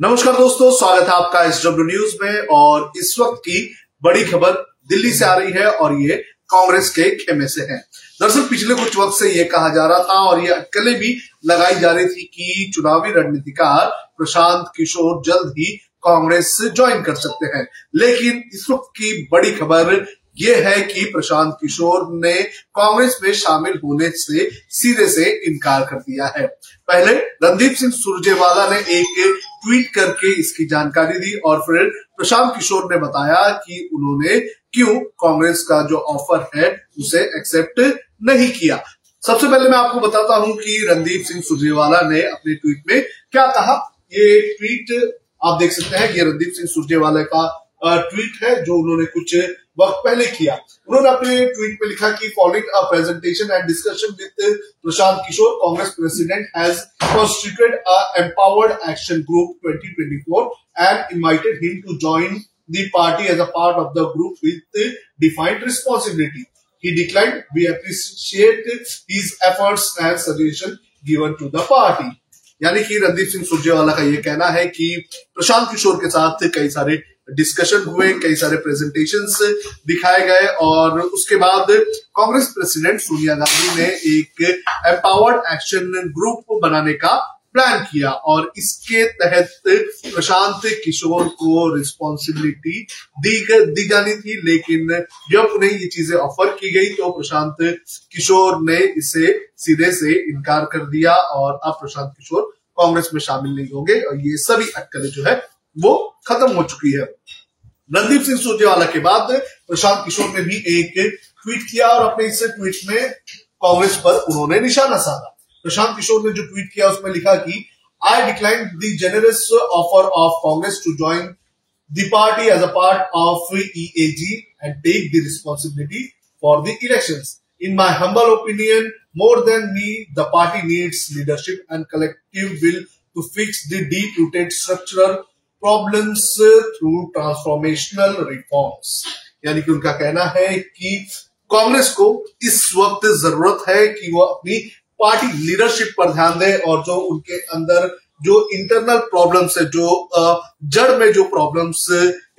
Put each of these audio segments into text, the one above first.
नमस्कार दोस्तों, स्वागत है आपका एस डब्ल्यू न्यूज़ में और इस वक्त की बड़ी खबर दिल्ली से आ रही है और ये कांग्रेस के खेमे से है। दरअसल पिछले कुछ वक्त से ये कहा जा रहा था और ये अटकलें भी लगाई जा रही थी कि चुनावी रणनीतिकार प्रशांत किशोर जल्द ही कांग्रेस ज्वाइन कर सकते हैं। लेकिन इस वक्त की बड़ी खबर ये है कि प्रशांत किशोर ने कांग्रेस में शामिल होने से सीधे से इनकार कर दिया है। पहले रणदीप सिंह सुरजेवाला ने एक ट्वीट करके इसकी जानकारी दी और फिर प्रशांत किशोर ने बताया कि उन्होंने क्यों कांग्रेस का जो ऑफ़र है उसे एक्सेप्ट नहीं किया। सबसे पहले मैं आपको बताता हूँ कि रणदीप सिंह सुरजेवाला ने अपने ट्वीट में क्या कहा। ये ट्वीट आप देख सकते हैं ये रणदीप सिंह सुरजेवाला का ट्वीट है जो उन्होंने कुछ वक्त पहले किया। उन्होंने अपने ट्वीट में लिखा कि following a presentation and discussion with Prashant Kishor Congress president has constituted a empowered action group 2024 and invited him to join the party as a part of the group with defined responsibility he declined we appreciate his efforts and suggestion given to the party यानी कि रणदीप सिंह सुरजेवाला का ये कहना है कि प्रशांत किशोर के साथ कई सारे डिस्कशन हुए, कई सारे प्रेजेंटेशन दिखाए गए और उसके बाद कांग्रेस प्रेसिडेंट सोनिया गांधी ने एक एम्पावर्ड एक्शन ग्रुप बनाने का प्लान किया और इसके तहत प्रशांत किशोर को रिस्पॉन्सिबिलिटी दी दी जानी थी, लेकिन जब उन्हें ये चीज़ें ऑफ़र की गई तो प्रशांत किशोर ने इसे सीधे से इनकार कर दिया और अब प्रशांत किशोर कांग्रेस में शामिल नहीं होंगे और ये सभी अटकलें जो है, वो खत्म हो चुकी है। रणदीप सिंह सुरजेवाला के बाद प्रशांत किशोर ने भी एक ट्वीट किया और अपने इस ट्वीट में कांग्रेस पर उन्होंने निशाना साधा। प्रशांत किशोर ने जो ट्वीट किया उसमें लिखा कि I decline the generous offer of Congress to join the party as a part of EAG and take the responsibility for the elections In my humble opinion, more than me, the party needs leadership and collective will to fix the deep-rooted structural problems through transformational reforms यानी कि उनका कहना है कि कांग्रेस को इस वक्त ज़रूरत है कि वो अपनी पार्टी लीडरशिप पर ध्यान दें और जो उनके अंदर जो इंटरनल प्रॉब्लम्स है, जो जड़ में जो प्रॉब्लम्स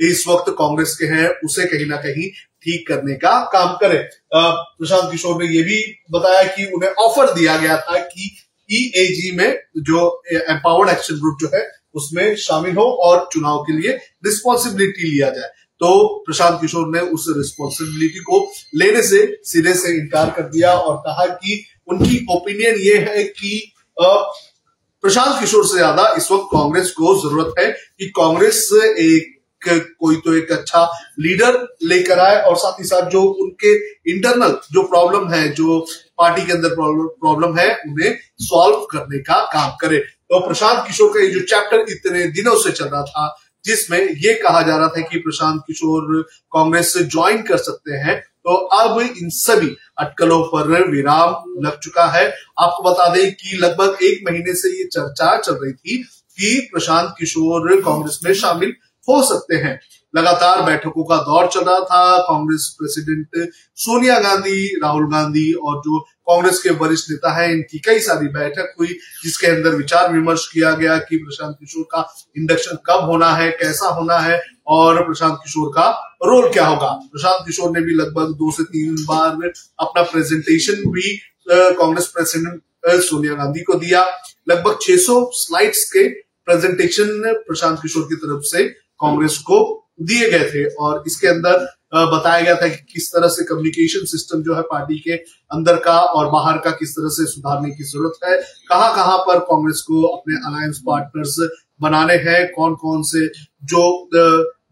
इस वक्त कांग्रेस के हैं, उसे कहीं ना कहीं ठीक करने का काम करें। प्रशांत किशोर ने यह भी बताया कि उन्हें ऑफ़र दिया गया था कि ईएजी में जो एम्पावर्ड एक्शन ग्रुप जो है, उसमें शामिल हो और चुनाव के लिए रिस्पॉन्सिबिलिटी लिया जाए। तो प्रशांत किशोर ने उस रिस्पॉन्सिबिलिटी को लेने से सिरे से इनकार कर दिया और कहा कि उनकी ओपिनियन ये है कि प्रशांत किशोर से ज़्यादा इस वक्त कांग्रेस को ज़रूरत है कि कांग्रेस एक, कोई तो एक अच्छा लीडर लेकर आए और साथ ही साथ जो उनके इंटरनल जो प्रॉब्लम है, जो पार्टी के अंदर प्रॉब्लम है, उन्हें सॉल्व करने का काम करे। तो प्रशांत किशोर का ये जो चैप्टर इतने दिनों से चल रहा था जिसमें यह कहा जा रहा था कि प्रशांत किशोर कांग्रेस से ज्वाइन कर सकते हैं। तो अब इन सभी अटकलों पर विराम लग चुका है। आपको बता दें कि लगभग एक महीने से ये चर्चा चल रही थी कि प्रशांत किशोर कांग्रेस में शामिल हो सकते हैं। लगातार बैठकों का दौर चल रहा था। कांग्रेस प्रेसिडेंट सोनिया गांधी, राहुल गांधी और जो कांग्रेस के वरिष्ठ नेता हैं, इनकी कई सारी बैठक हुई, जिसके अंदर विचार विमर्श किया गया कि प्रशांत किशोर का इंडक्शन कब होना है, कैसा होना है, और प्रशांत किशोर का रोल क्या होगा। प्रशांत किशोर ने भी लगभग दो से तीन बार अपना प्रेजेंटेशन भी कांग्रेस प्रेसिडेंट सोनिया गांधी को दिया। लगभग 600 स्लाइड्स के प्रेजेंटेशन प्रशांत किशोर की तरफ़ से कांग्रेस को दिए गए थे, और इसके अंदर बताया गया था कि किस तरह से कम्युनिकेशन सिस्टम जो है पार्टी के अंदर का और बाहर का किस तरह से सुधारने की ज़रूरत है कहाँ कहाँ पर कांग्रेस को अपने अलायंस पार्टनर्स बनाने हैं कौन कौन से, जो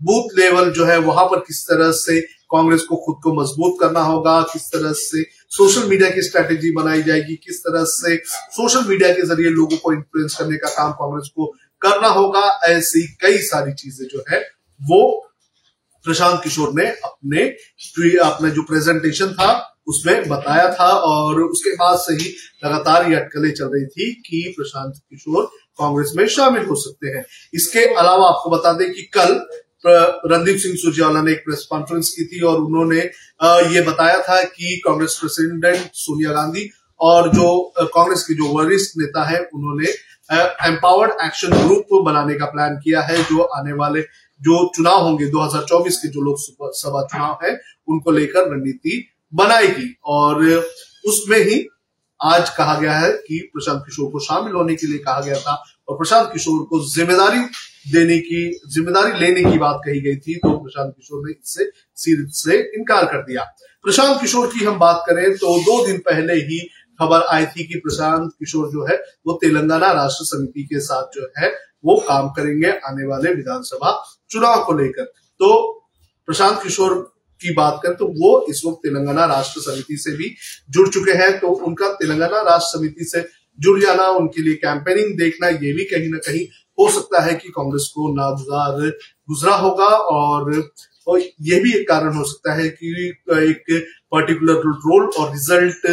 बूथ लेवल जो है वहाँ पर किस तरह से कांग्रेस को खुद को मज़बूत करना होगा, किस तरह से सोशल मीडिया की स्ट्रेटेजी बनाई जाएगी, किस तरह से सोशल मीडिया के ज़रिए लोगों को इन्फ्लुएंस करने का काम कांग्रेस को करना होगा, ऐसी कई सारी चीज़ें जो है, वो प्रशांत किशोर ने अपने अपने जो प्रेजेंटेशन था, उसमें बताया था और उसके बाद से ही लगातार ये अटकलें चल रही थी कि प्रशांत किशोर कांग्रेस में शामिल हो सकते हैं। इसके अलावा आपको बता दें कि कल रणदीप सिंह सुरजेवाला ने एक प्रेस कॉन्फ्रेंस की थी और उन्होंने ये बताया था कि कांग्रेस प्रेसिडेंट सोनिया गांधी और जो कांग्रेस के जो वरिष्ठ नेता है, उन्होंने एम्पावर्ड एक्शन ग्रुप बनाने का प्लान किया है जो आने वाले जो चुनाव होंगे 2024 के जो लोकसभा चुनाव है, उनको लेकर रणनीति बनाएगी। और उसमें ही आज कहा गया है कि प्रशांत किशोर को शामिल होने के लिए कहा गया था और प्रशांत किशोर को ज़िम्मेदारी देने की, ज़िम्मेदारी लेने की बात कही गई थी तो प्रशांत किशोर ने इससे सीधे से इनकार कर दिया। प्रशांत किशोर की हम बात करें तो दो दिन पहले ही खबर आई थी कि प्रशांत किशोर जो है, वो तेलंगाना राष्ट्र समिति के साथ जो है वो काम करेंगे आने वाले विधानसभा चुनाव को लेकर। तो प्रशांत किशोर की बात करें तो वो इस वक्त तेलंगाना राष्ट्र समिति से भी जुड़ चुके हैं तो उनका तेलंगाना राष्ट्र समिति से जुड़ जाना, उनके लिए कैंपेनिंग देखना, ये भी कहीं ना कहीं हो सकता है कि कांग्रेस को नागुजार गुजरा होगा और और ये भी एक कारण हो सकता है कि एक पर्टिकुलर रोल और रिज़ल्ट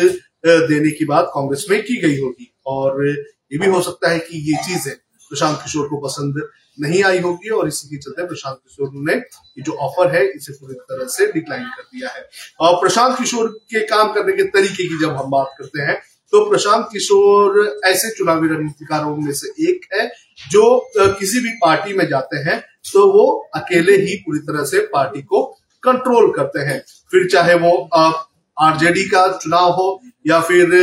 देने की बात कांग्रेस में की गई होगी। और ये भी हो सकता है कि ये चीज़ है प्रशांत किशोर को पसंद नहीं आई होगी और इसी के चलते प्रशांत किशोर ने ये जो ऑफ़र है, इसे पूरी तरह से डिक्लाइन कर दिया है। और प्रशांत किशोर के काम करने के तरीके की जब हम बात करते हैं तो प्रशांत किशोर ऐसे चुनावी रणनीतिकारों में से एक है जो किसी भी पार्टी में जाते हैं तो वो अकेले ही पूरी तरह से पार्टी को कंट्रोल करते हैं। फिर चाहे वो आरजेडी का चुनाव हो या फिर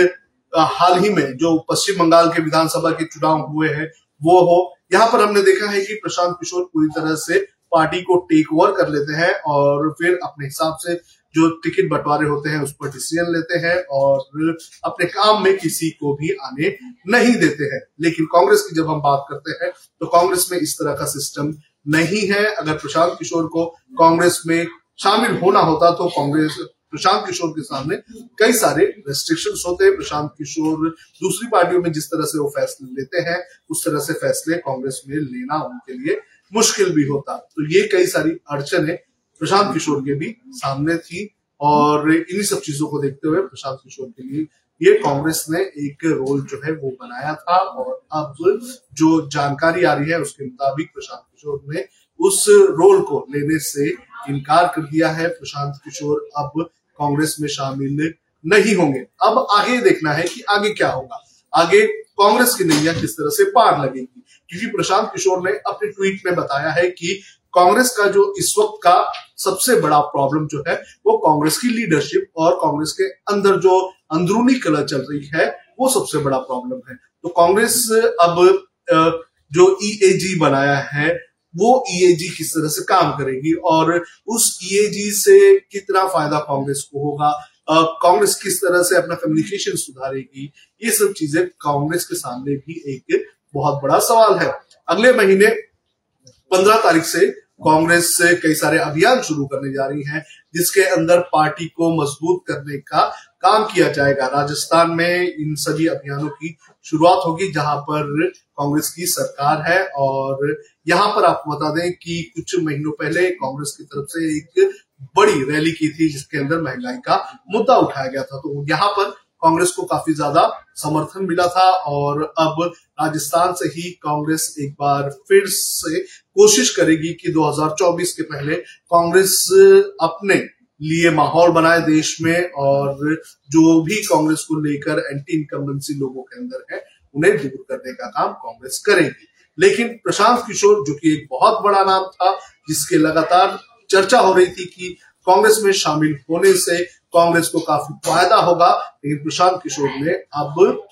हाल ही में जो पश्चिम बंगाल के विधानसभा के चुनाव हुए हैं वो हो। यहाँ पर हमने देखा है कि प्रशांत किशोर पूरी तरह से पार्टी को टेक ओवर कर लेते हैं और फिर अपने हिसाब से जो टिकट बंटवारे होते हैं, उस पर डिसीज़न लेते हैं और अपने काम में किसी को भी आने नहीं देते हैं। लेकिन कांग्रेस की जब हम बात करते हैं तो कांग्रेस में इस तरह का सिस्टम नहीं है। अगर प्रशांत किशोर को कांग्रेस में शामिल होना होता तो कांग्रेस प्रशांत किशोर के सामने कई सारे रेस्ट्रिक्शन होते हैं। प्रशांत किशोर दूसरी पार्टियों में जिस तरह से वो फैसले लेते हैं, उस तरह से फैसले कांग्रेस में लेना उनके लिए मुश्किल भी होता। तो ये कई सारी अड़चने प्रशांत किशोर के भी सामने थी और इन्हीं सब चीज़ों को देखते हुए प्रशांत किशोर के लिए ये कांग्रेस ने एक रोल जो है वो बनाया था और अब जो जानकारी आ रही है उसके मुताबिक प्रशांत किशोर ने उस रोल को लेने से इनकार कर दिया है। प्रशांत किशोर अब कांग्रेस में शामिल नहीं होंगे। अब आगे देखना है कि आगे क्या होगा। आगे कांग्रेस की नैया किस तरह से पार लगेगी। क्योंकि प्रशांत किशोर ने अपने ट्वीट में बताया है कि कांग्रेस का जो इस वक्त का सबसे बड़ा प्रॉब्लम जो है, वो कांग्रेस की लीडरशिप और कांग्रेस के अंदर जो अंदरूनी कला चल रही है, वो सबसे बड़ा प्रॉब्लम है। तो कांग्रेस अब जो ईएजी e बनाया है वो ईएजी e किस तरह से काम करेगी और उस ईएजी e से कितना फ़ायदा कांग्रेस को होगा? कांग्रेस किस तरह से अपना कम्युनिकेशन सुधारेगी? ये सब चीज़ें कांग्रेस के सामने भी एक बहुत बड़ा सवाल है। अगले महीने पंद्रह तारीख से कांग्रेस से कई सारे अभियान शुरू करने जा रही है, जिसके अंदर पार्टी को मज़बूत करने का काम किया जाएगा। राजस्थान में इन सभी अभियानों की शुरुआत होगी, जहाँ पर कांग्रेस की सरकार है और यहाँ पर आपको बता दें कि कुछ महीनों पहले कांग्रेस की तरफ़ से एक बड़ी रैली की थी, जिसके अंदर महँगाई का मुद्दा उठाया गया था। तो यहाँ पर कांग्रेस को काफ़ी ज़्यादा समर्थन मिला था और अब राजस्थान से ही कांग्रेस एक बार फिर से कोशिश करेगी कि 2024 के पहले कांग्रेस अपने लिए माहौल बनाए देश में और जो भी कांग्रेस को लेकर एंटी इनकम्बेंसी लोगों के अंदर है, उन्हें दूर करने का काम कांग्रेस करेगी। लेकिन प्रशांत किशोर, जो कि एक बहुत बड़ा नाम था, जिसके लगातार चर्चा हो रही थी कि कांग्रेस में शामिल होने से कांग्रेस को काफ़ी फ़ायदा होगा, लेकिन प्रशांत किशोर ने अब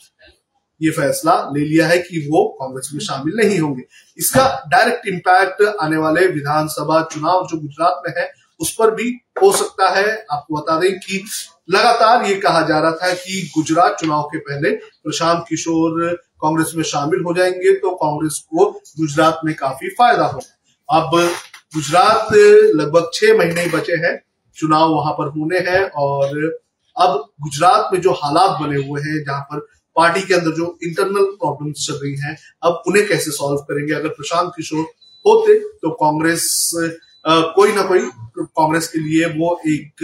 ये फैसला ले लिया है कि वो कांग्रेस में शामिल नहीं होंगे। इसका डायरेक्ट इम्पैक्ट आने वाले विधानसभा चुनाव जो गुजरात में है उस पर भी हो सकता है। आपको बता दें कि लगातार ये कहा जा रहा था कि गुजरात चुनाव के पहले प्रशांत किशोर कांग्रेस में शामिल हो जाएँगे तो कांग्रेस को गुजरात में काफ़ी फ़ायदा होगा। अब गुजरात लगभग छह महीने बचे हैं, चुनाव वहाँ पर होने हैं और अब गुजरात में जो हालात बने हुए हैं, जहाँ पर पार्टी के अंदर जो इंटरनल प्रॉब्लम्स चल रही हैं, अब उन्हें कैसे सॉल्व करेंगे? अगर प्रशांत किशोर होते तो कांग्रेस कोई ना कोई कांग्रेस के लिए वो एक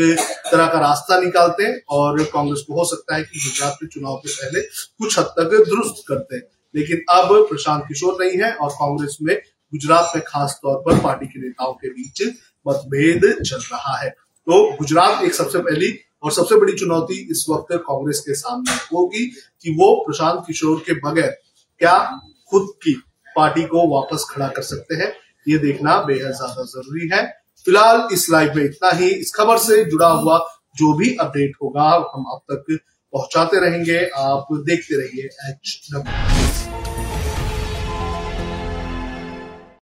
तरह का रास्ता निकालते हैं और कांग्रेस को हो सकता है कि गुजरात में चुनाव के पहले कुछ हद तक दुरुस्त करते लेकिन अब प्रशांत किशोर नहीं है और कांग्रेस में गुजरात में खास तौर पर पार्टी के नेताओं के बीच मतभेद चल रहा है। तो गुजरात एक सबसे पहली और सबसे बड़ी चुनौती इस वक्त कांग्रेस के सामने होगी कि वो प्रशांत किशोर के बगैर क्या खुद की पार्टी को वापस खड़ा कर सकते हैं। ये देखना बेहद ज़्यादा ज़रूरी है। फ़िलहाल इस लाइव में इतना ही। इस खबर से जुड़ा हुआ जो भी अपडेट होगा, हम आप तक पहुंचाते रहेंगे। आप देखते रहिए एच डब्ल्यू